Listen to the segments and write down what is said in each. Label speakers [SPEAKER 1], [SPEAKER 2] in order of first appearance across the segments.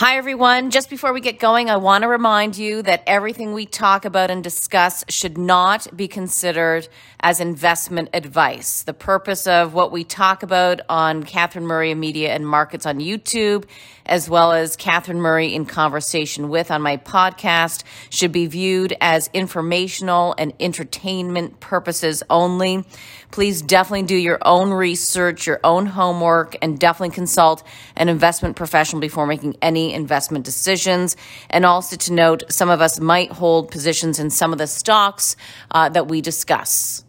[SPEAKER 1] Hi, everyone. Just before we get going, I want to remind you that everything we talk about and discuss should not be considered as investment advice. The purpose of what we talk about on Catherine Murray Media and Markets on YouTube, as well as Catherine Murray in Conversation with on my podcast, should be viewed as informational and entertainment purposes only. Please definitely do your own research, your own homework, and definitely consult an investment professional before making any investment decisions. And also to note, some of us might hold positions in some of the stocks uh, that we discuss.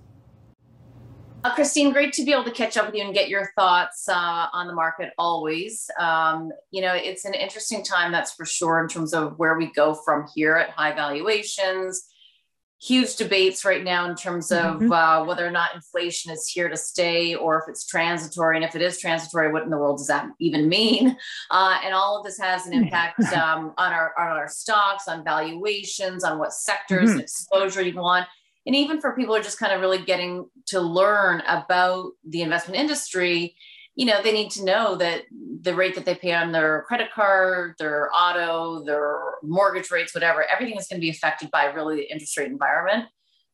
[SPEAKER 1] Uh, Christine, great to be able to catch up with you and get your thoughts uh, on the market always. Um, you know, it's an interesting time, that's for sure, in terms of where we go from here at high valuations huge debates right now in terms of mm-hmm. uh, whether or not inflation is here to stay or if it's transitory. And if it is transitory, what in the world does that even mean? Uh, and all of this has an impact um, on our on our stocks, on valuations, on what sectors mm-hmm. and exposure you want. And even for people who are just kind of really getting to learn about the investment industry, you know, they need to know that the rate that they pay on their credit card, their auto, their mortgage rates, whatever, everything is going to be affected by really the interest rate environment.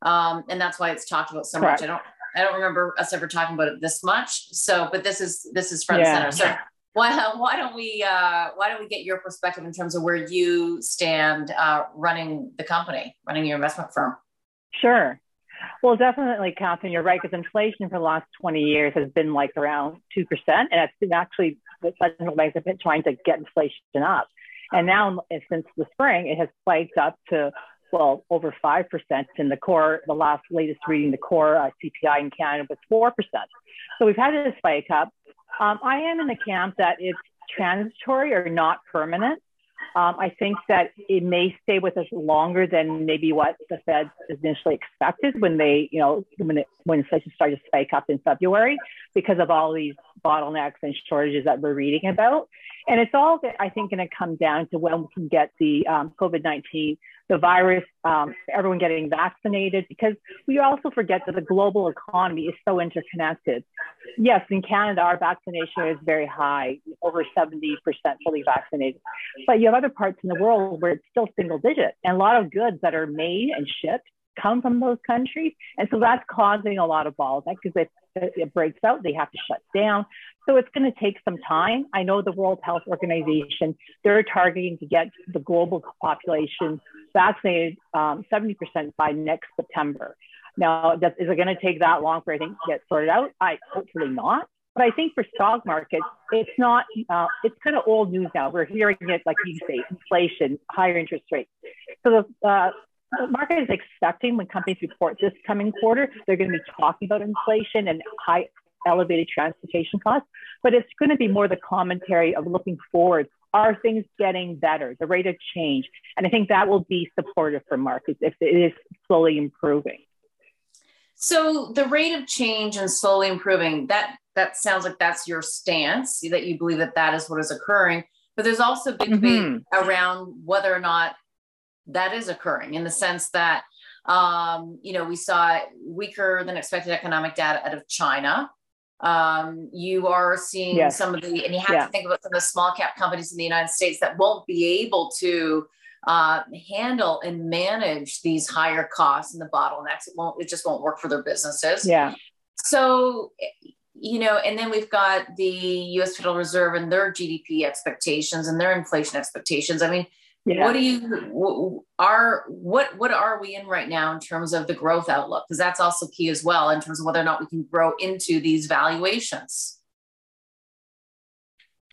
[SPEAKER 1] Um, and that's why it's talked about so Correct. much. I don't, I don't remember us ever talking about it this much. So, but this is, this is front yeah. and center. So why, why don't we, uh, why don't we get your perspective in terms of where you stand uh, running the company, running your investment firm?
[SPEAKER 2] Sure. Well, definitely, Catherine, you're right, because inflation for the last 20 years has been like around 2%. And it's been actually, the central banks have been trying to get inflation up. And now, since the spring, it has spiked up to, well, over 5%. In the core, the last latest reading, the core uh, CPI in Canada was 4%. So we've had this spike up. Um, I am in the camp that it's transitory or not permanent. Um, I think that it may stay with us longer than maybe what the Fed initially expected when they, you know, when, it, when inflation started to spike up in February because of all these bottlenecks and shortages that we're reading about. And it's all, I think, going to come down to when we can get the um, COVID 19 the virus, um, everyone getting vaccinated, because we also forget that the global economy is so interconnected. Yes, in Canada, our vaccination is very high, over 70% fully vaccinated. But you have other parts in the world where it's still single digit, and a lot of goods that are made and shipped come from those countries. And so that's causing a lot of bottlenecks because if it breaks out, they have to shut down. So it's going to take some time. I know the World Health Organization, they're targeting to get the global population vaccinated um, 70% by next September. Now, does, is it going to take that long for anything to get sorted out? I hopefully not. But I think for stock markets, it's not, uh, it's kind of old news now. We're hearing it, like you say, inflation, higher interest rates. So the, uh, the market is expecting when companies report this coming quarter, they're going to be talking about inflation and high elevated transportation costs, but it's going to be more the commentary of looking forward. Are things getting better? The rate of change. And I think that will be supportive for markets if it is slowly improving.
[SPEAKER 1] So the rate of change and slowly improving, that that sounds like that's your stance, that you believe that that is what is occurring. But there's also big mm-hmm. debate around whether or not that is occurring in the sense that um, you know we saw weaker than expected economic data out of China. Um, you are seeing yes. some of the, and you have yeah. to think about some of the small cap companies in the United States that won't be able to uh, handle and manage these higher costs and the bottlenecks. It won't, it just won't work for their businesses.
[SPEAKER 2] Yeah.
[SPEAKER 1] So, you know, and then we've got the US Federal Reserve and their GDP expectations and their inflation expectations. I mean, yeah. what do you are what what are we in right now in terms of the growth outlook? Because that's also key as well in terms of whether or not we can grow into these valuations.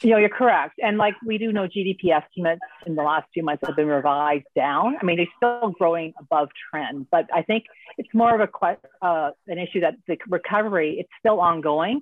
[SPEAKER 2] You know you're correct. And like we do know gdp estimates in the last few months have been revised down. I mean they're still growing above trend but i think it's more of a uh, an issue that the recovery it's still ongoing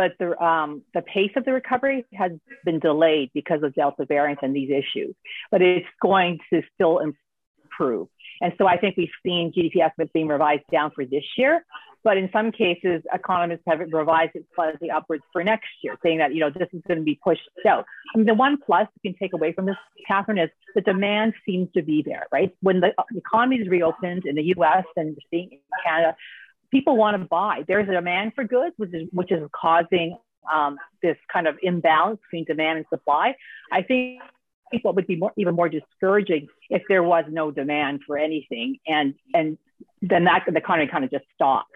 [SPEAKER 2] but the, um, the pace of the recovery has been delayed because of Delta variant and these issues, but it's going to still improve. And so I think we've seen GDP estimates being revised down for this year, but in some cases, economists have revised it slightly upwards for next year, saying that, you know, this is going to be pushed out. I mean, the one plus you can take away from this, Catherine, is the demand seems to be there, right? When the economy is reopened in the US and we're seeing in Canada, people want to buy. There's a demand for goods, which is which is causing um, this kind of imbalance between demand and supply. I think what would be more, even more discouraging if there was no demand for anything, and and then that the economy kind of just stops.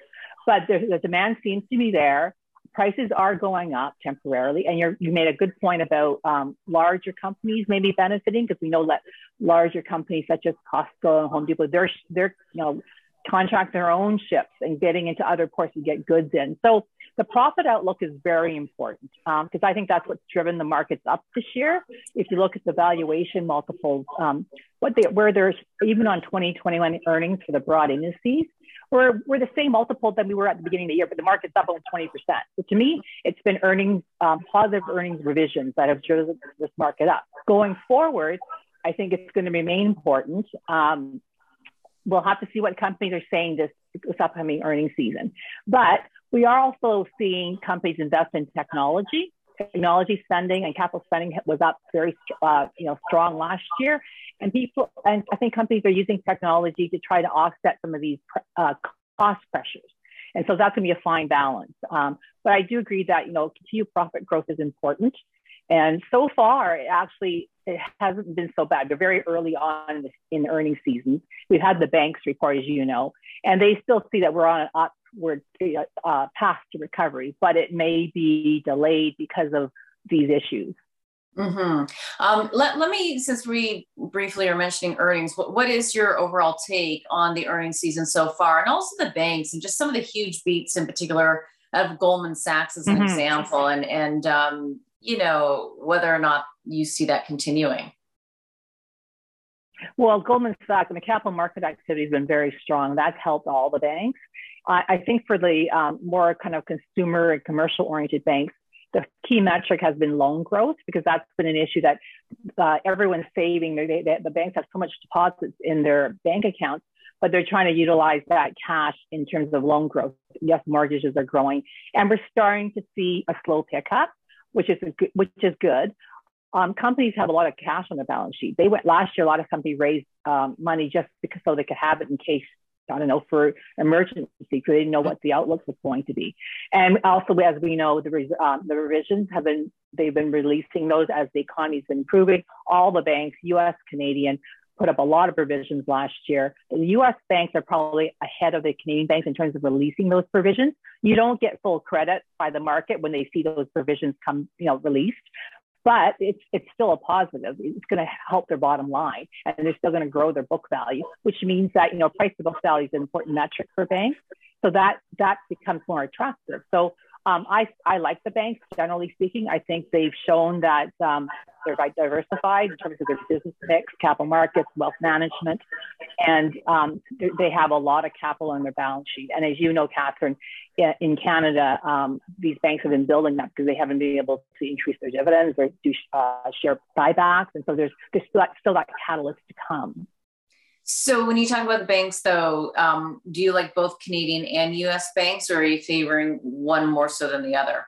[SPEAKER 2] But the, demand seems to be there. Prices are going up temporarily, and you you made a good point about um, larger companies maybe benefiting because we know that larger companies such as Costco and Home Depot they're they're you know contract their own ships and getting into other ports to get goods in. So the profit outlook is very important because um, I think that's what's driven the markets up this year. If you look at the valuation multiples, um, what they, where there's even on 2021 earnings for the broad indices, we're, we're the same multiple that we were at the beginning of the year, but the market's up almost 20%. So to me, it's been earnings, um, positive earnings revisions that have driven this market up. Going forward, I think it's going to remain important. Um, we'll have to see what companies are saying this, this upcoming earnings season. But we are also seeing companies invest in technology. Technology spending and capital spending was up very, uh, you know, strong last year, and people and I think companies are using technology to try to offset some of these uh, cost pressures. And so that's going to be a fine balance. Um, but I do agree that you know continued profit growth is important. And so far, it actually it hasn't been so bad. They're very early on in the earnings season. We've had the banks report, as you know, and they still see that we're on an upward uh, path to recovery, but it may be delayed because of these issues.
[SPEAKER 1] Mm-hmm. Um, let, let me, since we briefly are mentioning earnings, what, what is your overall take on the earnings season so far? And also the banks and just some of the huge beats in particular of Goldman Sachs as an mm-hmm. example, and, and um, you know, whether or not you see that continuing.
[SPEAKER 2] Well, Goldman Sachs and the capital market activity has been very strong. That's helped all the banks. I think for the um, more kind of consumer and commercial oriented banks, the key metric has been loan growth because that's been an issue that uh, everyone's saving. They, they, the banks have so much deposits in their bank accounts, but they're trying to utilize that cash in terms of loan growth. Yes, mortgages are growing, and we're starting to see a slow pickup which is good, which is good. Um, companies have a lot of cash on their balance sheet. They went last year. A lot of companies raised um, money just because so they could have it in case I don't know for emergency because they didn't know what the outlook was going to be. And also, as we know, the um, the revisions have been they've been releasing those as the economy's been improving. All the banks, U.S., Canadian, put up a lot of provisions last year. The US banks are probably ahead of the Canadian banks in terms of releasing those provisions. You don't get full credit by the market when they see those provisions come, you know, released. But it's it's still a positive. It's going to help their bottom line, and they're still going to grow their book value, which means that you know price to book value is an important metric for banks. So that that becomes more attractive. So um, I, I like the banks, generally speaking. I think they've shown that um, they're quite diversified in terms of their business mix, capital markets, wealth management, and um, they have a lot of capital on their balance sheet. And as you know, Catherine, in Canada, um, these banks have been building that because they haven't been able to increase their dividends or do uh, share buybacks. And so there's, there's still, that, still that catalyst to come.
[SPEAKER 1] So when you talk about the banks, though, um, do you like both Canadian and U.S. banks, or are you favoring one more so than the other?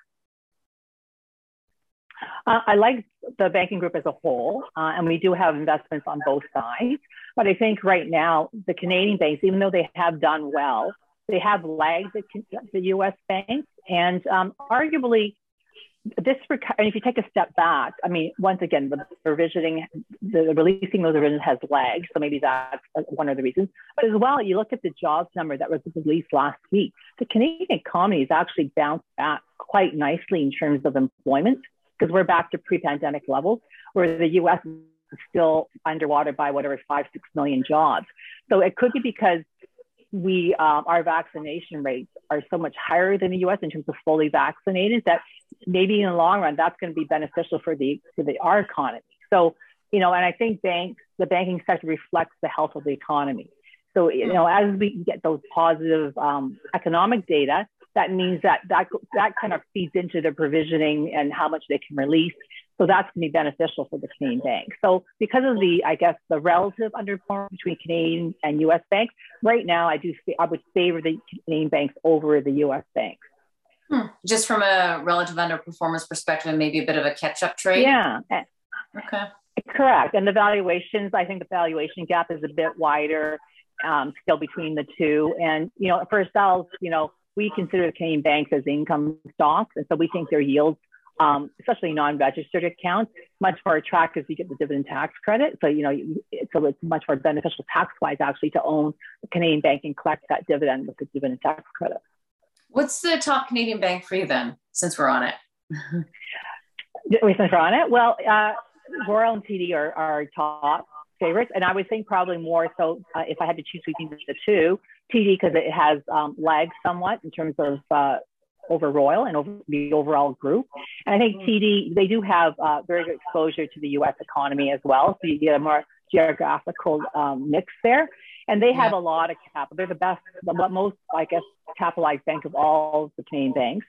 [SPEAKER 2] Uh, I like the banking group as a whole, uh, and we do have investments on both sides. But I think right now, the Canadian banks, even though they have done well, they have lagged the, the U.S. banks, and um, arguably this and if you take a step back, I mean, once again, the revisioning, the releasing those revisions has lagged, so maybe that's one of the reasons. But as well, you look at the jobs number that was released last week. The Canadian economy has actually bounced back quite nicely in terms of employment because we're back to pre-pandemic levels, where the U.S. is still underwater by whatever five, six million jobs. So it could be because we um, our vaccination rates are so much higher than the U.S. in terms of fully vaccinated that maybe in the long run that's going to be beneficial for the for the our economy. So you know, and I think banks the banking sector reflects the health of the economy. So you know, as we get those positive um, economic data, that means that that that kind of feeds into their provisioning and how much they can release. So that's going to be beneficial for the Canadian banks. So because of the, I guess, the relative underperformance between Canadian and U.S. banks, right now I do, I would favor the Canadian banks over the U.S. banks.
[SPEAKER 1] Hmm. Just from a relative underperformance perspective, and maybe a bit of a catch-up trade.
[SPEAKER 2] Yeah.
[SPEAKER 1] Okay.
[SPEAKER 2] Correct. And the valuations, I think the valuation gap is a bit wider um, still between the two. And you know, for ourselves, you know, we consider the Canadian banks as income stocks, and so we think their yields um, especially non-registered accounts, much more attractive if you get the dividend tax credit. So, you know, so it's much more beneficial tax-wise actually to own a Canadian bank and collect that dividend with the dividend tax credit.
[SPEAKER 1] What's the top Canadian bank for you then, since we're on it?
[SPEAKER 2] since we're on it, well, uh, Royal and TD are our top favorites, and I would think probably more so uh, if I had to choose between the two, TD because it has um, lagged somewhat in terms of uh, over Royal and over the overall group. And I think mm-hmm. TD, they do have uh, very good exposure to the US economy as well. So you get a more geographical um, mix there. And they have yeah. a lot of capital. They're the best, the most, I guess, capitalized bank of all the Canadian banks.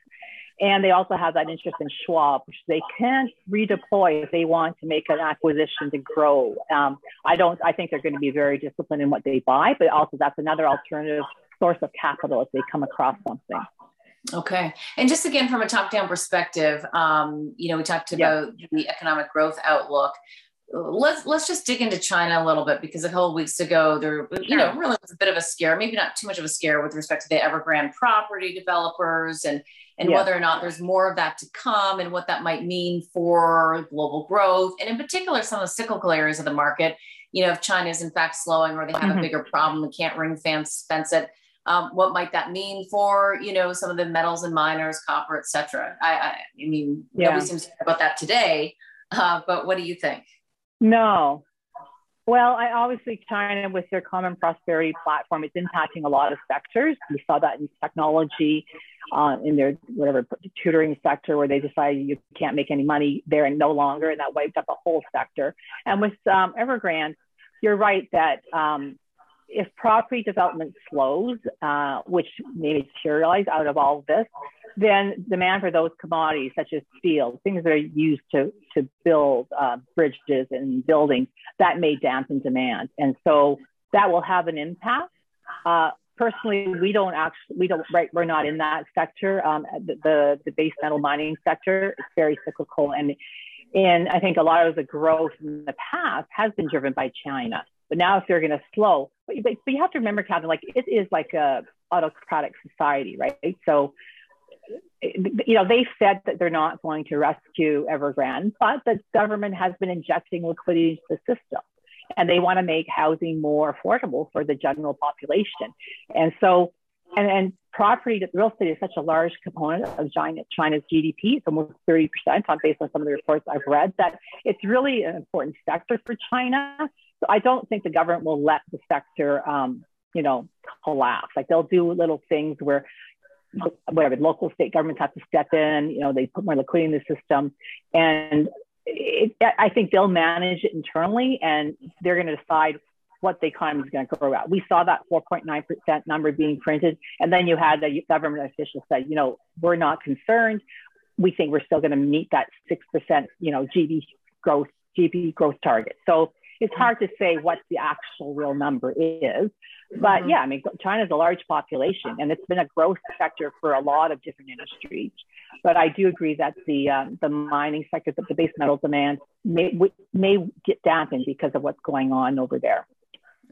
[SPEAKER 2] And they also have that interest in Schwab, which they can redeploy if they want to make an acquisition to grow. Um, I don't. I think they're going to be very disciplined in what they buy, but also that's another alternative source of capital if they come across something.
[SPEAKER 1] Okay. And just again, from a top down perspective, um, you know, we talked about the economic growth outlook. Let's let's just dig into China a little bit because a couple of weeks ago there, you know, really was a bit of a scare, maybe not too much of a scare with respect to the Evergrande property developers and and whether or not there's more of that to come and what that might mean for global growth and in particular some of the cyclical areas of the market. You know, if China is in fact slowing or they have mm-hmm. a bigger problem and can't ring fence fence it um, what might that mean for you know some of the metals and miners, copper, etc. I, I, I mean, yeah. nobody seems to care about that today. Uh, but what do you think?
[SPEAKER 2] No. Well, I obviously China with their common prosperity platform, it's impacting a lot of sectors. We saw that in technology, uh, in their whatever tutoring sector, where they decided you can't make any money there and no longer, and that wiped up a whole sector. And with um, Evergrande, you're right that um, if property development slows, uh, which may materialize out of all this, then demand for those commodities, such as steel, things that are used to, to build uh, bridges and buildings, that may dampen demand. And so that will have an impact. Uh, personally, we don't actually, we don't, right, we're not in that sector. Um, the, the, base metal mining sector is very cyclical. And, and I think a lot of the growth in the past has been driven by China. But now if they're going to slow, but, but, you have to remember, Catherine, like it is like a autocratic society, right? So, you know, they said that they're not going to rescue Evergrande, but the government has been injecting liquidity into the system. And they want to make housing more affordable for the general population. And so, and, and property, real estate is such a large component of China's GDP. It's almost 30% on based on some of the reports I've read that it's really an important sector for China. So I don't think the government will let the sector, um, you know, collapse. Like they'll do little things where whatever local state governments have to step in, you know, they put more liquidity in the system. And it, I think they'll manage it internally and they're going to decide what the economy is going to grow at. We saw that 4.9% number being printed. And then you had the government official say, you know, we're not concerned. We think we're still going to meet that 6%, you know, GDP growth, GDP growth target. So it's hard to say what the actual real number is. But mm-hmm. yeah, I mean, China's a large population and it's been a growth sector for a lot of different industries. But I do agree that the, um, the mining sector, the base metal demand may, may get dampened because of what's going on over there.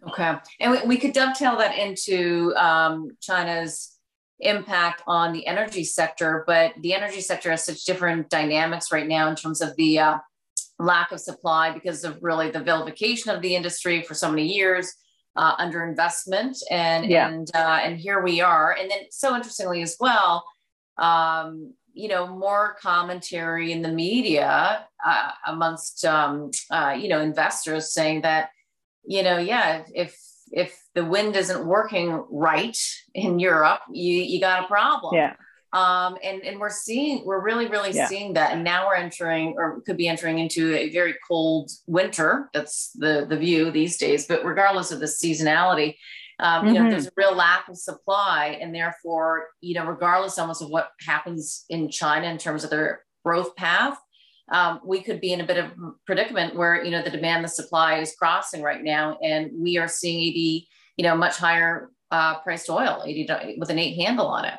[SPEAKER 1] Okay. And we, we could dovetail that into um, China's impact on the energy sector, but the energy sector has such different dynamics right now in terms of the uh, lack of supply because of really the vilification of the industry for so many years, uh, underinvestment, and yeah. and uh, and here we are. And then so interestingly as well, um, you know, more commentary in the media uh, amongst um, uh, you know investors saying that you know yeah if if the wind isn't working right in Europe, you you got a problem.
[SPEAKER 2] Yeah.
[SPEAKER 1] Um, and, and we're seeing, we're really, really yeah. seeing that. And now we're entering or could be entering into a very cold winter. That's the, the view these days. But regardless of the seasonality, um, you mm-hmm. know, there's a real lack of supply. And therefore, you know, regardless almost of what happens in China in terms of their growth path, um, we could be in a bit of predicament where, you know, the demand, the supply is crossing right now. And we are seeing 80, you know, much higher uh, priced oil, 80 with an eight handle on it.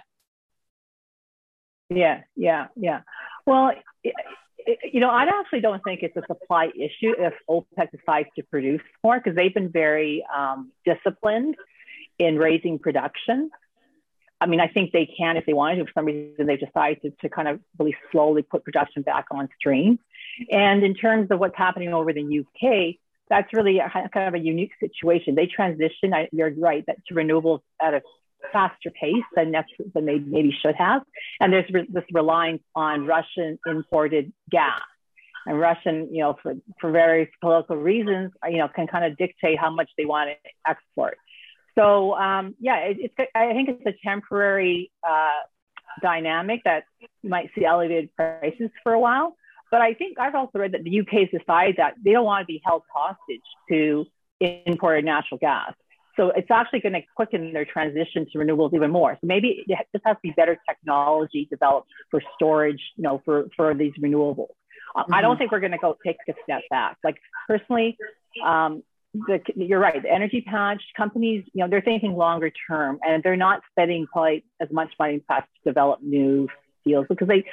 [SPEAKER 2] Yeah, yeah, yeah. Well, you know, I actually don't think it's a supply issue if OPEC decides to produce more because they've been very um, disciplined in raising production. I mean, I think they can if they wanted to. For some reason, they've decided to, kind of really slowly put production back on stream. And in terms of what's happening over the UK, that's really a, kind of a unique situation. They transition, you're right, that to renewables at a faster pace than, than they maybe should have. And there's re- this reliance on Russian imported gas. And Russian, you know, for, for various political reasons, you know, can kind of dictate how much they want to export. So um, yeah, it, it's I think it's a temporary uh, dynamic that you might see elevated prices for a while. But I think I've also read that the UK has decided that they don't want to be held hostage to imported natural gas. So it's actually going to quicken their transition to renewables even more. So maybe it just has to be better technology developed for storage, you know, for, for these renewables. Mm-hmm. I don't mm-hmm. think we're going to go take a step back. Like personally, um, the, you're right. The energy patch companies, you know, they're thinking longer term, and they're not spending quite as much money to develop new deals because they,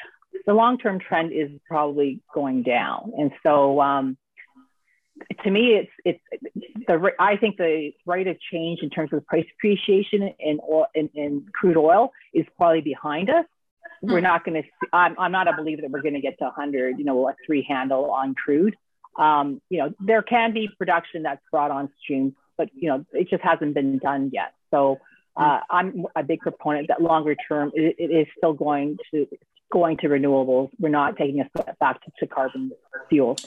[SPEAKER 2] the long term trend is probably going down. And so, um, to me, it's it's the I think the rate of change in terms of price appreciation in oil in, in crude oil is probably behind us. We're hmm. not going to. I'm I'm not a believer that we're going to get to 100. You know, a three handle on crude. Um, you know, there can be production that's brought on stream, but you know, it just hasn't been done yet. So uh, I'm a big proponent that longer term it, it is still going to going to renewables. We're not taking a step back to, to carbon fuel.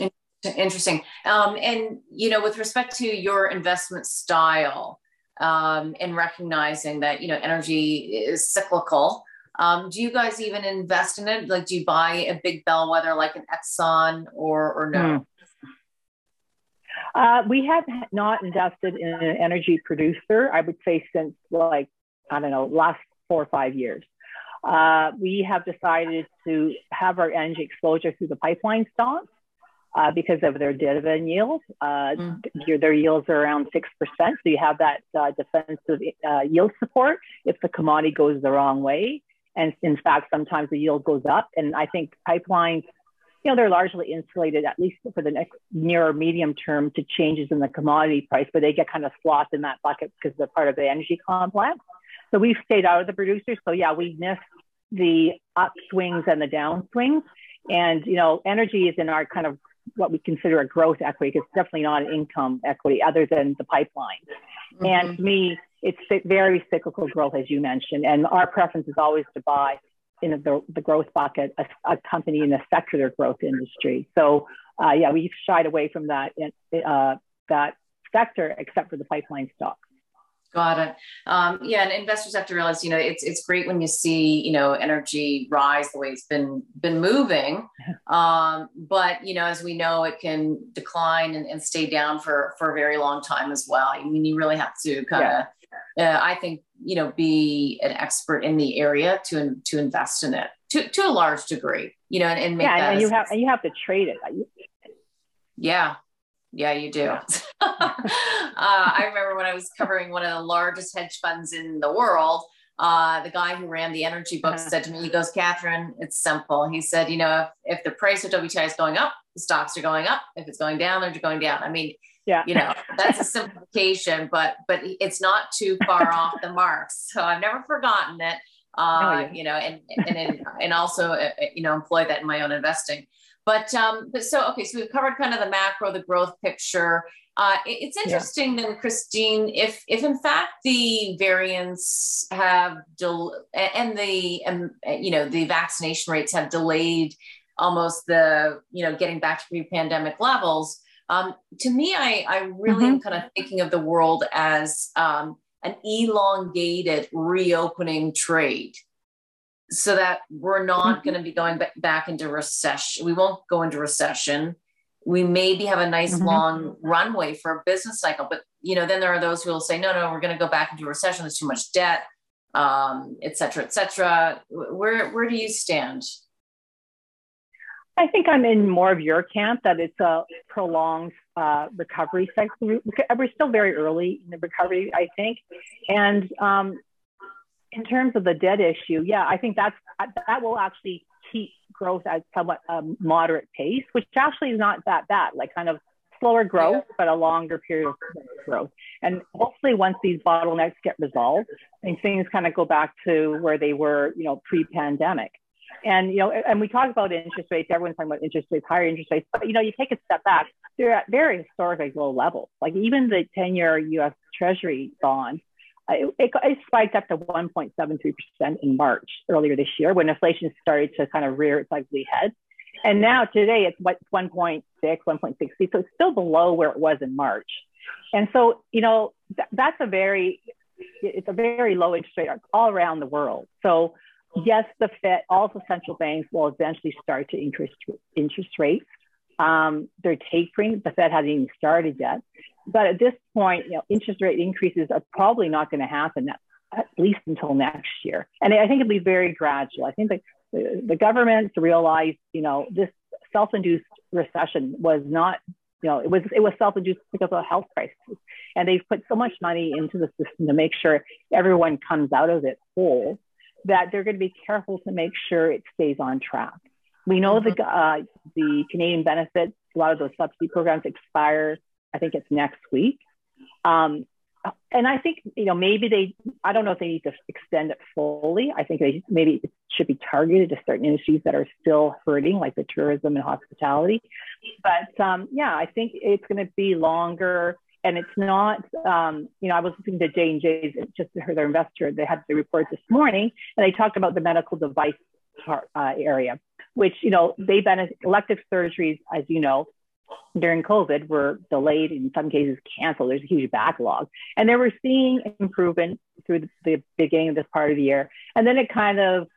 [SPEAKER 1] Interesting. Um, and you know, with respect to your investment style, um, and recognizing that you know energy is cyclical. Um, do you guys even invest in it? Like, do you buy a big bellwether like an Exxon or or no? Mm.
[SPEAKER 2] Uh, we have not invested in an energy producer, I would say, since like, I don't know, last four or five years. Uh, we have decided to have our energy exposure through the pipeline stocks uh, because of their dividend yield. Uh, mm. Their yields are around 6%. So you have that uh, defensive uh, yield support if the commodity goes the wrong way. And in fact, sometimes the yield goes up. And I think pipelines you know, they're largely insulated, at least for the next near or medium term, to changes in the commodity price, but they get kind of slots in that bucket because they're part of the energy complex. So we've stayed out of the producers. So yeah, we missed the upswings and the downswings. And, you know, energy is in our kind of what we consider a growth equity. It's definitely not an income equity other than the pipeline. Mm-hmm. And to me, it's very cyclical growth, as you mentioned. And our preference is always to buy in the, the growth bucket, a, a, company in a secular growth industry. So uh, yeah, we've shied away from that uh, that sector except for the pipeline stock.
[SPEAKER 1] Got it. Um, yeah, and investors have to realize, you know, it's it's great when you see, you know, energy rise the way it's been been moving, um, but you know, as we know, it can decline and, and, stay down for for a very long time as well. I mean, you really have to kind of yeah uh, I think you know be an expert in the area to to invest in it to to a large degree. You know, and, and make
[SPEAKER 2] yeah, and you have and you have to trade it.
[SPEAKER 1] Yeah, yeah, you do. uh, I remember when I was covering one of the largest hedge funds in the world. Uh, the guy who ran the energy book uh-huh. said to me, he goes, Catherine, it's simple. He said, you know, if, if the price of WTI is going up, the stocks are going up. If it's going down, they're going down. I mean,
[SPEAKER 2] yeah
[SPEAKER 1] you know that's a simplification but but it's not too far off the mark. so i've never forgotten it uh, yeah. you know and and and also uh, uh, you know employ that in my own investing but um but so okay so we've covered kind of the macro the growth picture uh, it's interesting yeah. then christine if if in fact the variants have del- and the um, you know the vaccination rates have delayed almost the you know getting back to pre-pandemic levels um, to me, I, I really mm-hmm. am kind of thinking of the world as um, an elongated reopening trade so that we're not mm-hmm. going to be going back into recession. We won't go into recession. We maybe have a nice mm-hmm. long runway for a business cycle, but you know, then there are those who will say, no, no, we're going to go back into recession. There's too much debt, um, et cetera, et cetera. Where, where do you stand?
[SPEAKER 2] I think I'm in more of your camp that it's a prolonged uh, recovery cycle. We're still very early in the recovery, I think. And um, in terms of the debt issue, yeah, I think that's that will actually keep growth at somewhat um, moderate pace, which actually is not that bad, like kind of slower growth, but a longer period of growth. And hopefully, once these bottlenecks get resolved, and things kind of go back to where they were, you know, pre-pandemic. And you know, and we talk about interest rates. Everyone's talking about interest rates, higher interest rates. But you know, you take a step back; they're at very historically low levels. Like even the 10-year U.S. Treasury bond, it, it, it spiked up to 1.73% in March earlier this year when inflation started to kind of rear its ugly head. And now today it's what 1.6, 1.60. So it's still below where it was in March. And so, you know, th- that's a very, it's a very low interest rate all around the world. So yes, the Fed, also central banks will eventually start to increase interest rates. Um, they're tapering. The Fed hasn't even started yet. But at this point, you know, interest rate increases are probably not going to happen at, at least until next year. And I think it'll be very gradual. I think the, the governments realized, you know, this self-induced recession was not, you know, it was it was self-induced because of a health crisis, and they've put so much money into the system to make sure everyone comes out of it whole that they're going to be careful to make sure it stays on track. We know mm-hmm. the uh, the Canadian benefits, a lot of those subsidy programs expire. I think it's next week. Um, and I think you know maybe they I don't know if they need to extend it fully. I think they maybe it should be targeted to certain industries that are still hurting, like the tourism and hospitality. But um, yeah, I think it's going to be longer, and it's not. Um, you know, I was listening to J and J's just their investor. They had the report this morning, and they talked about the medical device part, uh, area, which you know they benefit elective surgeries, as you know, during COVID were delayed, in some cases canceled. There's a huge backlog. And they were seeing improvement through the, the beginning of this part of the year. And then it kind of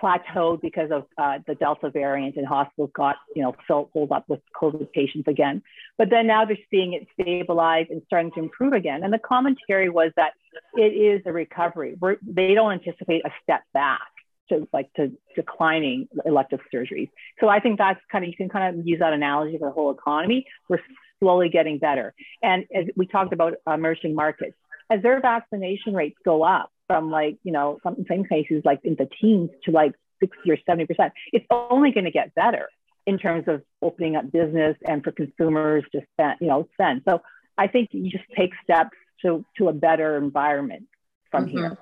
[SPEAKER 2] plateaued because of uh, the Delta variant and hospitals got, you know, filled up with COVID patients again. But then now they're seeing it stabilize and starting to improve again. And the commentary was that it is a recovery. We're, they don't anticipate a step back to like to declining elective surgeries. So I think that's kind of you can kind of use that analogy for the whole economy. We're slowly getting better. And as we talked about emerging markets, as their vaccination rates go up from like, you know, some, some cases like in the teens to like 60 or 70%, it's only going to get better in terms of opening up business and for consumers to spend, you know, spend. So I think you just take steps to, to a better environment from mm-hmm. here.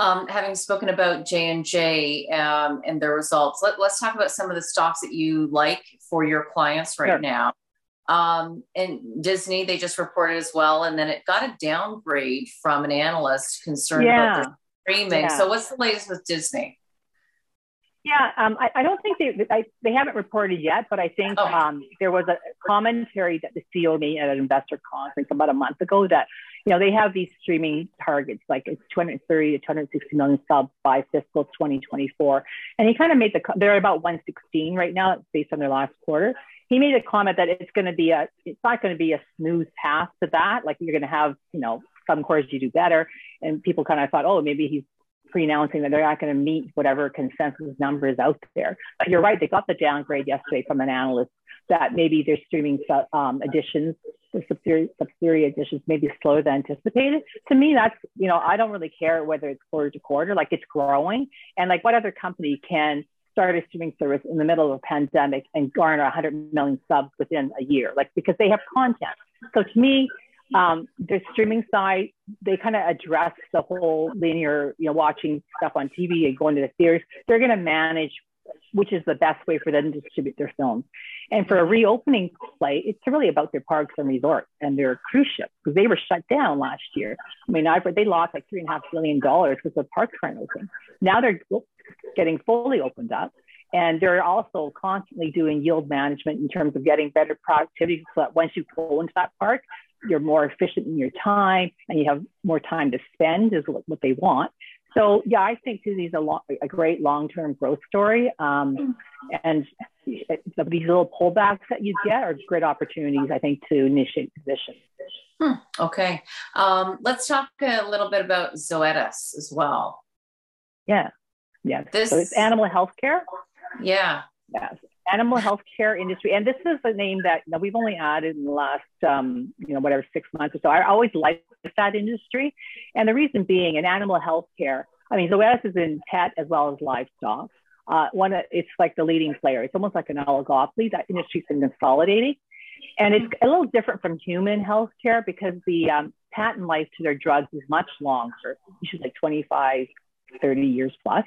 [SPEAKER 1] Um, having spoken about J and J um, and their results, let, us talk about some of the stocks that you like for your clients right sure. now. Um, and Disney, they just reported as well, and then it got a downgrade from an analyst concerned yeah. about their streaming. Yeah. So, what's the latest with Disney?
[SPEAKER 2] Yeah, um, I, I, don't think they I, they haven't reported yet, but I think oh. um, there was a commentary that the CEO made at an investor conference about a month ago that you know they have these streaming targets like it's 230 to 260 million subs by fiscal 2024, and he kind of made the they're about 116 right now based on their last quarter. He made a comment that it's going to be a it's not going to be a smooth path to that. Like you're going to have you know some quarters you do better, and people kind of thought, oh, maybe he's pre-announcing that they're not going to meet whatever consensus numbers out there. But you're right; they got the downgrade yesterday from an analyst that maybe their streaming um, additions, the subsidiary, additions, maybe slower than anticipated. To me, that's you know I don't really care whether it's quarter to quarter, like it's growing, and like what other company can start a streaming service in the middle of a pandemic and garner 100 million subs within a year, like because they have content. So to me, um, the streaming side, they kind of address the whole linear, you know, watching stuff on TV and going to the theaters. They're going to manage which is the best way for them to distribute their films. And for a reopening play, it's really about their parks and resorts and their cruise ships because they were shut down last year. I mean, I've, they lost like three and a half billion dollars because the parks weren't open. Now they're getting fully opened up. And they're also constantly doing yield management in terms of getting better productivity so that once you go into that park, you're more efficient in your time and you have more time to spend is what, what they want. So yeah, I think Disney's a, long, a great long-term growth story. Um, and these little pullbacks that you get are great opportunities, I think, to initiate positions.
[SPEAKER 1] Hmm, okay. Um, let's talk a little bit about Zoetis as well.
[SPEAKER 2] Yeah. Yeah. This, so it's animal healthcare.
[SPEAKER 1] Yeah.
[SPEAKER 2] Yes animal healthcare industry, and this is a name that you know, we've only added in the last, um, you know, whatever, six months or so. I always liked that industry. And the reason being in animal healthcare, I mean, Zoetis is in pet as well as livestock. Uh, one, it's like the leading player. It's almost like an oligopoly. That industry's been consolidating. And it's a little different from human healthcare because the um, patent life to their drugs is much longer, usually like 25, 30 years plus.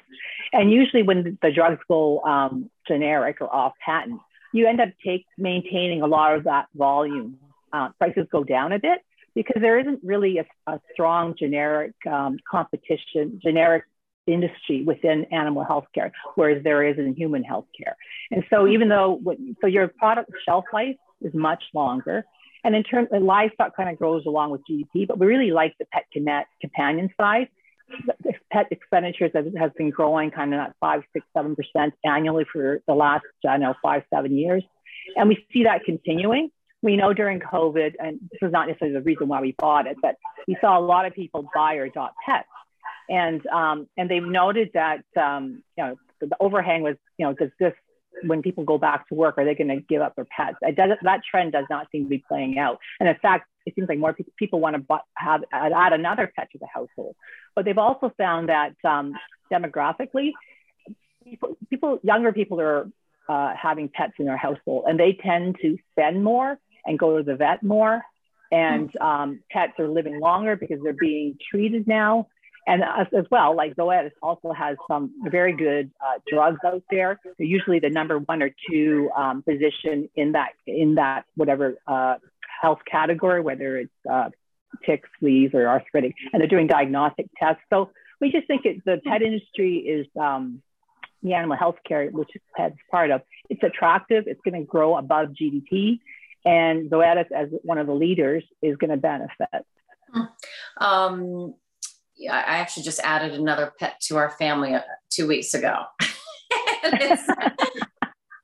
[SPEAKER 2] And usually when the drugs go um, generic or off patent, you end up take, maintaining a lot of that volume. Uh, prices go down a bit because there isn't really a, a strong generic um, competition, generic industry within animal healthcare, whereas there is in human healthcare. And so even though, so your product shelf life is much longer. And in terms, livestock kind of grows along with GDP, but we really like the pet companion side. Pet expenditures has, has been growing kind of at five, six, seven percent annually for the last, I know, five, seven years. And we see that continuing. We know during COVID, and this was not necessarily the reason why we bought it, but we saw a lot of people buy or adopt pets. And, um, and they've noted that, um, you know, the overhang was, you know, does this when people go back to work, are they going to give up their pets? that trend does not seem to be playing out. And in fact, it seems like more people, people want to have add another pet to the household. But they've also found that um, demographically, people, people, younger people are uh, having pets in their household, and they tend to spend more and go to the vet more. And um, pets are living longer because they're being treated now and as, as, well, like Zoetis also has some very good uh, drugs out there. They're usually the number one or two um, position in that in that whatever uh, health category, whether it's uh, ticks, fleas, or arthritic, and they're doing diagnostic tests. So we just think it, the pet industry is um, the animal health care, which pet's part of. It's attractive. It's going to grow above GDP, and Zoetis, as one of the leaders, is going to benefit.
[SPEAKER 1] Um, I actually just added another pet to our family uh, two weeks ago. it's,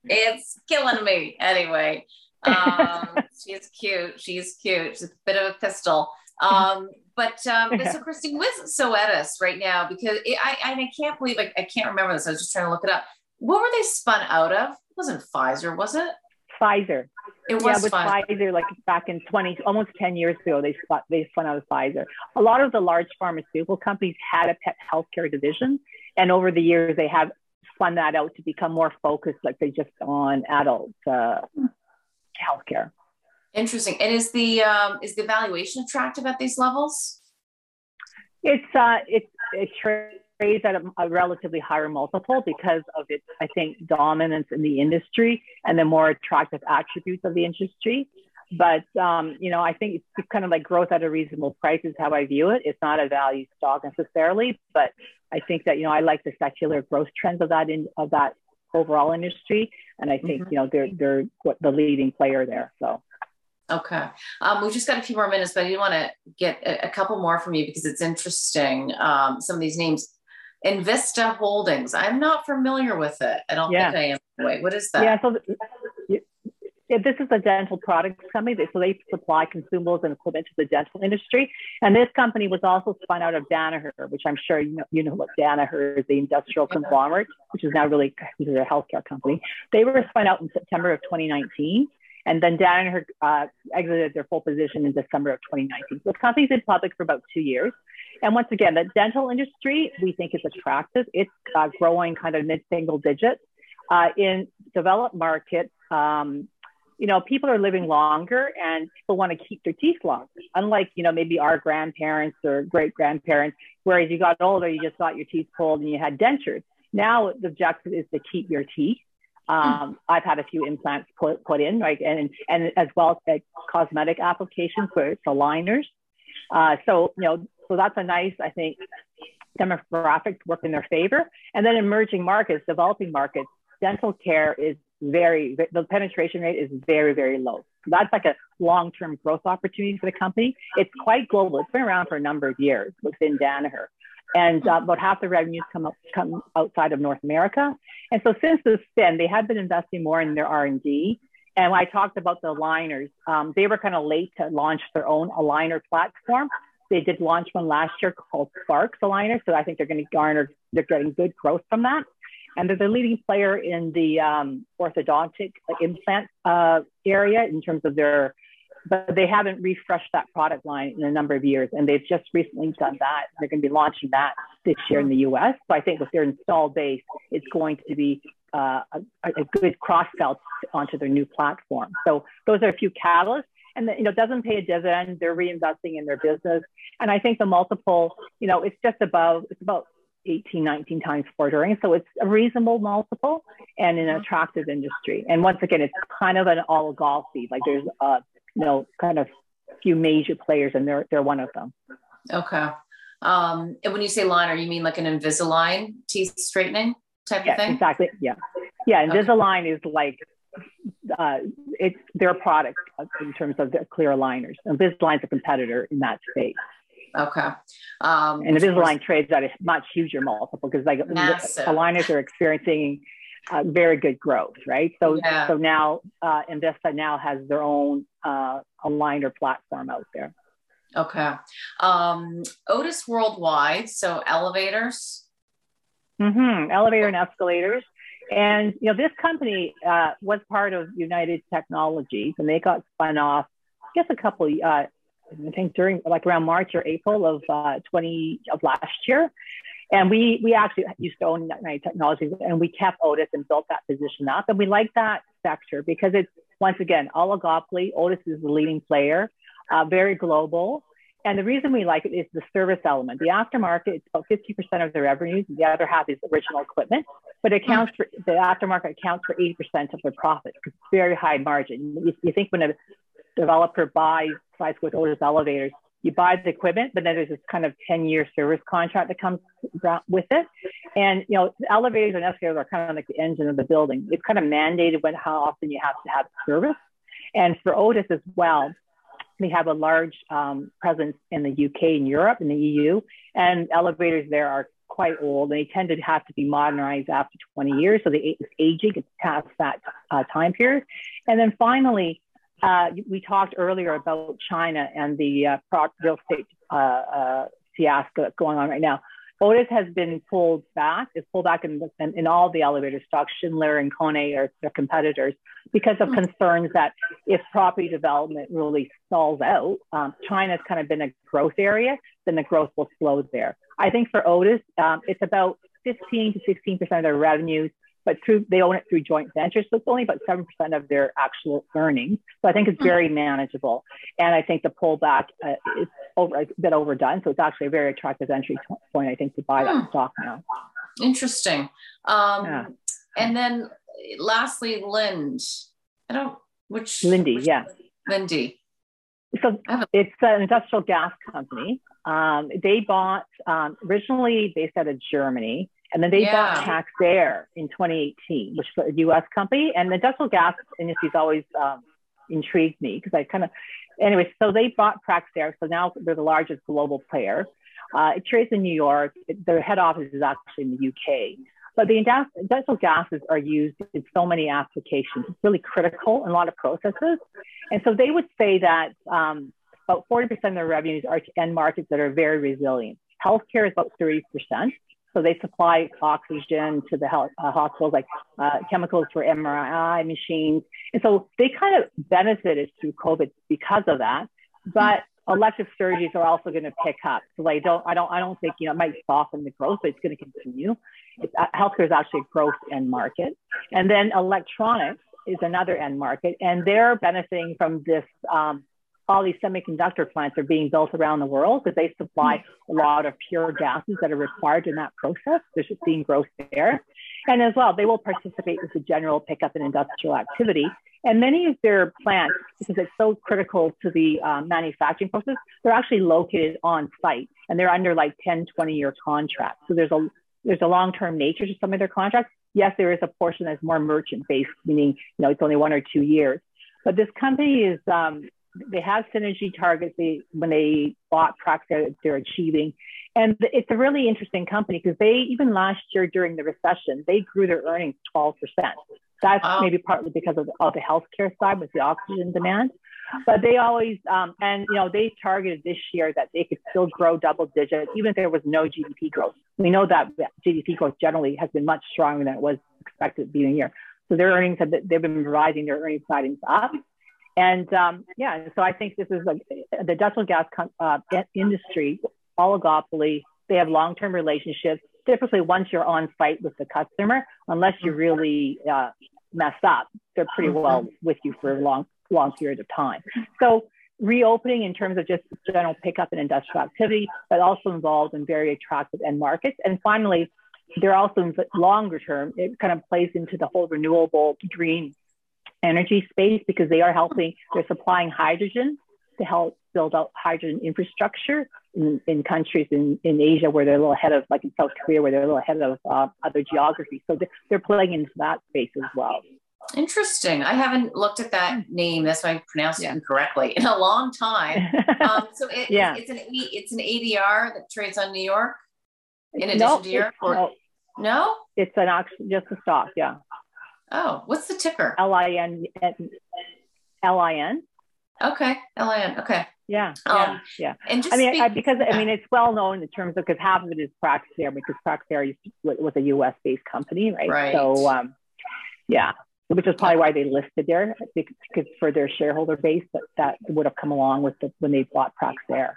[SPEAKER 1] it's, killing me anyway. Um, she's cute. She's cute. She's a bit of a pistol. Um, but um, so Christine, with Zoetis right now, because it, I, I can't believe I, I can't remember this. I was just trying to look it up. What were they spun out of? It wasn't Pfizer, was it?
[SPEAKER 2] Pfizer.
[SPEAKER 1] It was
[SPEAKER 2] yeah, with Pfizer. Pfizer, like back in 20, almost 10 years ago, they spun, they spun out of Pfizer. A lot of the large pharmaceutical companies had a pet healthcare division, and over the years, they have spun that out to become more focused, like they just on adult uh, healthcare.
[SPEAKER 1] Interesting. And is the um, is the valuation attractive at these levels?
[SPEAKER 2] It's uh, it's it's trades at a, a, relatively higher multiple because of its, I think, dominance in the industry and the more attractive attributes of the industry. But um, you know, I think it's kind of like growth at a reasonable price is how I view it. It's not a value stock necessarily, but I think that you know I like the secular growth trends of that in of that overall industry, and I think mm-hmm. you know they're they're the leading player there. So.
[SPEAKER 1] Okay. Um, we've just got a few more minutes, but I do want to get a, a, couple more from you because it's interesting. Um, some of these names. Envista Holdings. I'm not familiar with it. I don't yeah. think I am. Wait, what is that?
[SPEAKER 2] Yeah, so this is a dental products company. So they supply consumables and equipment to the dental industry. And this company was also spun out of Danaher, which I'm sure you know, you know what Danaher is, the industrial conglomerate, which is now really a healthcare company. They were spun out in September of 2019. And then Danaher uh, exited their full position in December of 2019. So the company's been public for about two years. And once again, the dental industry, we think is attractive. It's uh, growing kind of mid-single digits. Uh, in developed markets, um, you know, people are living longer and people want to keep their teeth longer. Unlike, you know, maybe our grandparents or great grandparents, whereas you got older, you just got your teeth pulled and you had dentures. Now the objective is to keep your teeth. Um, I've had a few implants put, put in, right, and and as well as cosmetic applications where it's aligners. Uh, so you know so that's a nice, I think, demographic to work in their favor. And then emerging markets, developing markets, dental care is very, the penetration rate is very, very low. So that's like a long-term growth opportunity for the company. It's quite global. It's been around for a number of years within Danaher. And uh, about half the revenues come, up, come outside of North America. And so since the spin, they have been investing more in their R&D. And when I talked about the aligners, um, they were kind of late to launch their own aligner platform. They did launch one last year called Sparks Aligner. So I think they're going to garner, they're getting good growth from that. And they're the leading player in the um, orthodontic implant uh, area in terms of their, but they haven't refreshed that product line in a number of years. And they've just recently done that. They're going to be launching that this year in the US. So I think with their installed base, it's going to be uh, a, a, good cross sell onto their new platform. So those are a few catalysts. And the, you know, doesn't pay a dividend. They're reinvesting in their business, and I think the multiple, you know, it's just above. It's about 18, 19 times forward earnings. So it's a reasonable multiple and an attractive industry. And once again, it's kind of an oligopoly. Like there's, uh, you know, kind of few major players, and they're they're one of them.
[SPEAKER 1] Okay. Um, and when you say liner, you mean like an Invisalign teeth straightening type
[SPEAKER 2] yeah,
[SPEAKER 1] of thing?
[SPEAKER 2] Exactly. Yeah. Yeah. Invisalign okay. is like uh, it's their product in terms of the clear aligners. Invisalign's a competitor in that space.
[SPEAKER 1] Okay. Um,
[SPEAKER 2] and Invisalign trades at a much huger multiple because like
[SPEAKER 1] massive.
[SPEAKER 2] aligners are experiencing uh, very good growth, right? So
[SPEAKER 1] yeah.
[SPEAKER 2] so now uh, Envista now has their own uh, aligner platform out there.
[SPEAKER 1] Okay. Um, Otis Worldwide, so elevators.
[SPEAKER 2] Mm-hmm. Elevator and escalators. And you know, this company uh, was part of United Technologies, and they got spun off. I guess a couple. Uh, I think during like around March or April of uh, 20 of last year. And we we actually used to own United Technologies, and we kept Otis and built that position up. And we like that sector because it's once again oligopoly. Otis is the leading player, uh, very global. And the reason we like it is the service element. The aftermarket, it's about 50% of the revenues. The other half is original equipment, but it accounts for the aftermarket accounts for 80% of their because it's very high margin. You, you, think when a developer buys buys with Otis elevators, you buy the equipment, but then there's this kind of 10 year service contract that comes with it. And, you know, elevators and escalators are kind of like the engine of the building. It's kind of mandated when how often you have to have service. And for Otis as well, they have a large um, presence in the UK and Europe and the EU, and elevators there are quite old. They tend to have to be modernized after 20 years, so the it's aging, it's past that uh, time period. And then finally, uh, we talked earlier about China and the uh, real estate uh, uh, fiasco that's going on right now. Otis has been pulled back. It's pulled back in, in, in, all the elevator stocks. Schindler and Kone are their competitors because of concerns that if property development really stalls out, um, China's kind of been a growth area, then the growth will slow there. I think for Otis, um, it's about 15 to 16 percent of their revenues but through they own it through joint ventures. So it's only about seven percent of their actual earnings. So I think it's very manageable, and I think the pullback uh, is over, a bit overdone. So it's actually a very attractive entry point, I think, to buy that hmm. stock now.
[SPEAKER 1] Interesting. Um, yeah. And then lastly, Lind. I don't which
[SPEAKER 2] Linde,
[SPEAKER 1] which,
[SPEAKER 2] yeah,
[SPEAKER 1] Linde.
[SPEAKER 2] So it's an industrial gas company. Um, they bought um, originally based out of Germany. And then they yeah. bought Praxair in 2018, which is a US company. And the industrial gas industry's always um, intrigued me because I kind of, anyway, so they bought Praxair. So now they're the largest global player. Uh, it trades in New York. It, their head office is actually in the UK. But the industrial gases are used in so many applications. It's really critical in a lot of processes. And so they would say that um, about 40% of their revenues are to end markets that are very resilient. Healthcare is about 30%. So they supply oxygen to the health, uh, hospitals, like uh, chemicals for MRI machines. And so they kind of benefited through COVID because of that. But elective surgeries are also going to pick up. So I don't, I don't, I don't think you know it might soften the growth, but it's going to continue. It's, uh, healthcare is actually a growth end market, and then electronics is another end market, and they're benefiting from this um, all these semiconductor plants are being built around the world because they supply a lot of pure gases that are required in that process. There's just being growth there. And as well, they will participate with the general pickup in industrial activity. And many of their plants, because it's so critical to the um, manufacturing process, they're actually located on site and they're under like 10, 20 year contracts. So there's a there's a long-term nature to some of their contracts. Yes, there is a portion that's more merchant-based, meaning you know it's only one or two years. But this company is um, they have synergy targets they when they bought Praxair they're achieving. And it's a really interesting company because they even last year during the recession they grew their earnings 12% that's wow. maybe partly because of the, of the healthcare side with the oxygen demand. But they always um, and you know they targeted this year that they could still grow double digits even if there was no gdp growth. We know that gdp growth generally has been much stronger than it was expected to be in a year. So their earnings have been, they've been rising their earnings guidance up and um, yeah, so I think this is like the industrial gas uh, industry oligopoly. They have long-term relationships. typically once you're on site with the customer, unless you really uh, mess up, they're pretty well with you for a long, long period of time. So reopening in terms of just general pickup in industrial activity, but also involved in very attractive end markets. And finally, they're also longer term, it kind of plays into the whole renewable green energy space because they are helping, they're supplying hydrogen to help build out hydrogen infrastructure in, in countries in, in Asia where they're a little ahead of, like in South Korea, where they're a little ahead of uh, other geographies. So they're, they're playing into that space as well.
[SPEAKER 1] Interesting. I haven't looked at that name. That's why I pronounced yeah. it incorrectly in a long time. Um, so it, yeah. it's, an it's an ADR that trades on New York. In addition no, to or no, no,
[SPEAKER 2] it's an auction, just a stock. Yeah.
[SPEAKER 1] Oh, what's the ticker?
[SPEAKER 2] L I N L I N.
[SPEAKER 1] Okay, L I N. Okay.
[SPEAKER 2] Yeah, um, yeah, yeah. And just I mean, speak, I, because I mean, it's well known in terms of because half of it is Praxair because Praxair was a U.S. based company, right?
[SPEAKER 1] Right.
[SPEAKER 2] So, um, yeah, which is probably why they listed there because for their shareholder base that that would have come along with the when they bought Praxair.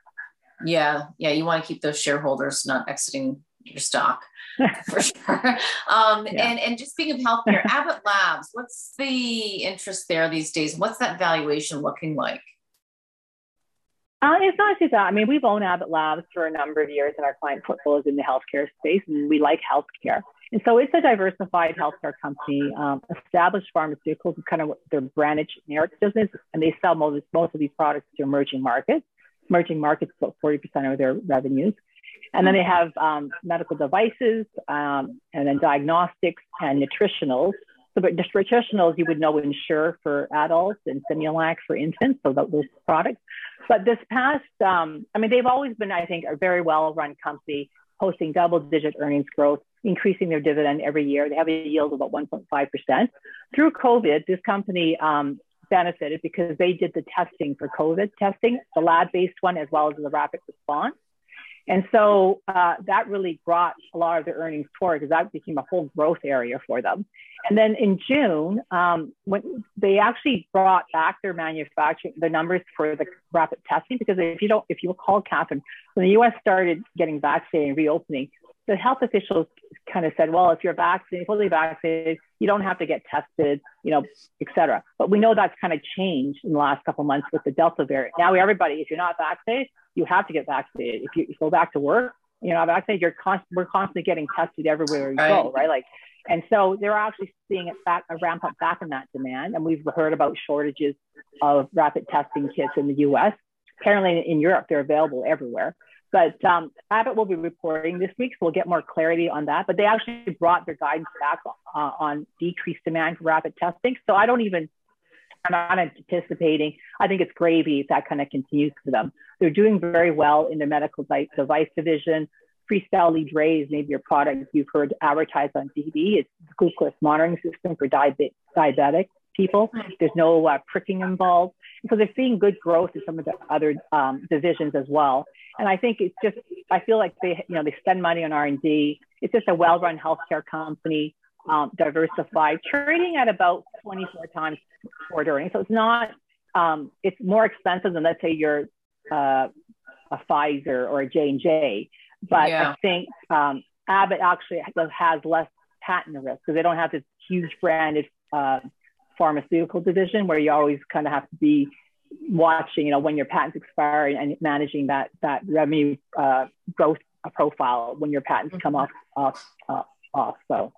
[SPEAKER 1] Yeah, yeah, you want to keep those shareholders not exiting your stock for sure. Um, yeah. and, and just speaking of healthcare, Abbott Labs, what's the interest there these days? What's that valuation looking like?
[SPEAKER 2] Uh, it's not just that. I mean, we've owned Abbott Labs for a number of years, and our client portfolio is in the healthcare space, and we like healthcare. And so it's a diversified healthcare company, um, established pharmaceuticals, kind of their branded generic business, and they sell most, most of these products to emerging markets. Emerging markets, about 40% of their revenues. And then they have um, medical devices, um, and then diagnostics and nutritionals. So, but nutritionals you would know Ensure for adults and Similac for infants, so that, those products. But this past, um, I mean, they've always been, I think, a very well-run company, posting double-digit earnings growth, increasing their dividend every year. They have a yield of about 1.5%. Through COVID, this company um, benefited because they did the testing for COVID testing, the lab-based one, as well as the rapid response. And so uh, that really brought a lot of their earnings forward because that became a whole growth area for them. And then in June, um, when they actually brought back their manufacturing, the numbers for the rapid testing, because if you don't, if you recall, Catherine, when the U.S. started getting vaccinated and reopening, the health officials kind of said, well, if you're vaccinated, fully vaccinated, you don't have to get tested, you know, et cetera. But we know that's kind of changed in the last couple months with the Delta variant. Now everybody, if you're not vaccinated, you have to get vaccinated. If you, go back to work, you know, vaccinated, you're const- we're constantly getting tested everywhere you go, right? Like, and so they're actually seeing it back, a ramp up back in that demand. And we've heard about shortages of rapid testing kits in the US. Apparently in Europe, they're available everywhere. But um, Abbott will be reporting this week, so we'll get more clarity on that. But they actually brought their guidance back uh, on decreased demand for rapid testing. So I don't even, I'm not anticipating. I think it's gravy if that kind of continues for them. They're doing very well in the medical device division. Freestyle Libre is maybe your product you've heard advertised on TV. It's glucose monitoring system for diabetic people. There's no uh, pricking involved. So they're seeing good growth in some of the other um, divisions as well. And I think it's just, I feel like they, you know, they spend money on R&D. It's just a well-run healthcare company, um, diversified, trading at about 24 times forward earnings. So it's not, um, it's more expensive than let's say you're uh, a Pfizer or a J&J. But yeah. I think um, Abbott actually has less patent risk because they don't have this huge branded uh, pharmaceutical division where you always kind of have to be watching, you know, when your patents expire and managing that that revenue uh, growth profile when your patents come off off uh, off. So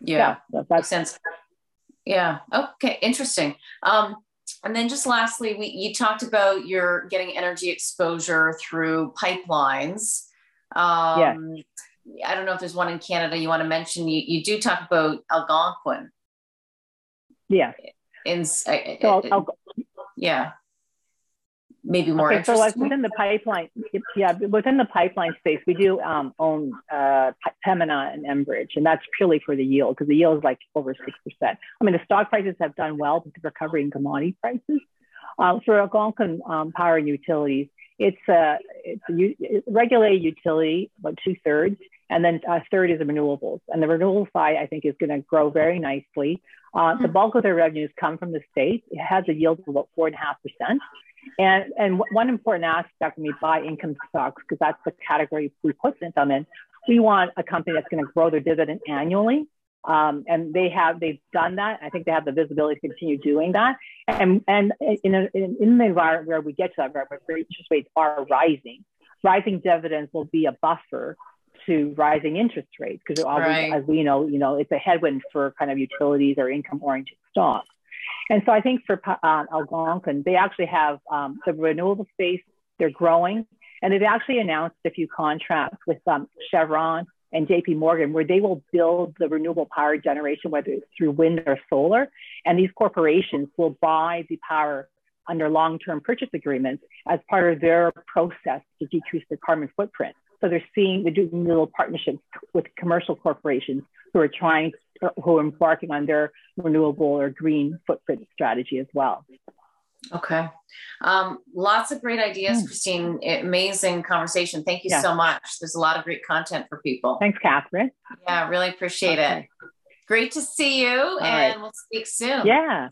[SPEAKER 1] yeah, yeah that makes sense. Yeah. Okay. Interesting. Um, and then just lastly, we you talked about your getting energy exposure through pipelines. Um, yeah. I don't know if there's one in Canada you want to mention. You, you do talk about Algonquin.
[SPEAKER 2] Yeah.
[SPEAKER 1] In, so yeah maybe more okay,
[SPEAKER 2] so like within the pipeline yeah within the pipeline space we do um, own uh, pembina and enbridge and that's purely for the yield because the yield is like over 6% i mean the stock prices have done well with the recovery in commodity prices uh, for algonquin um, power and utilities it's a, it's a regulated utility about two-thirds and then a third is the renewables. And the renewable side i think is going to grow very nicely. Uh, the hmm. bulk of their revenues come from the state. It has a yield of about four and a half percent and, one important aspect when we buy income stocks, because that's the category we put them in, we want a company that's going to grow their dividend annually. Um, and they have they've done that. I think they have the visibility to continue doing that. And and in, a, in, in the environment where we get to that environment where interest rates are rising, rising dividends will be a buffer to rising interest rates because right. as we know, you know, it's a headwind for kind of utilities or income oriented stocks. And so I think for uh, Algonquin, they actually have um, the renewable space, they're growing. And they've actually announced a few contracts with um, Chevron and JP Morgan where they will build the renewable power generation, whether it's through wind or solar. And these corporations will buy the power under long term purchase agreements as part of their process to decrease their carbon footprint. So they're seeing, they're doing little partnerships with commercial corporations who are trying, who are embarking on their renewable or green footprint strategy as well.
[SPEAKER 1] Okay. Um, lots of great ideas, mm. Christine. Amazing conversation. Thank you yeah. so much. There's a lot of great content for people.
[SPEAKER 2] Thanks, Catherine.
[SPEAKER 1] Yeah, really appreciate okay. it. Great to see you, All and right. we'll speak soon.
[SPEAKER 2] Yeah.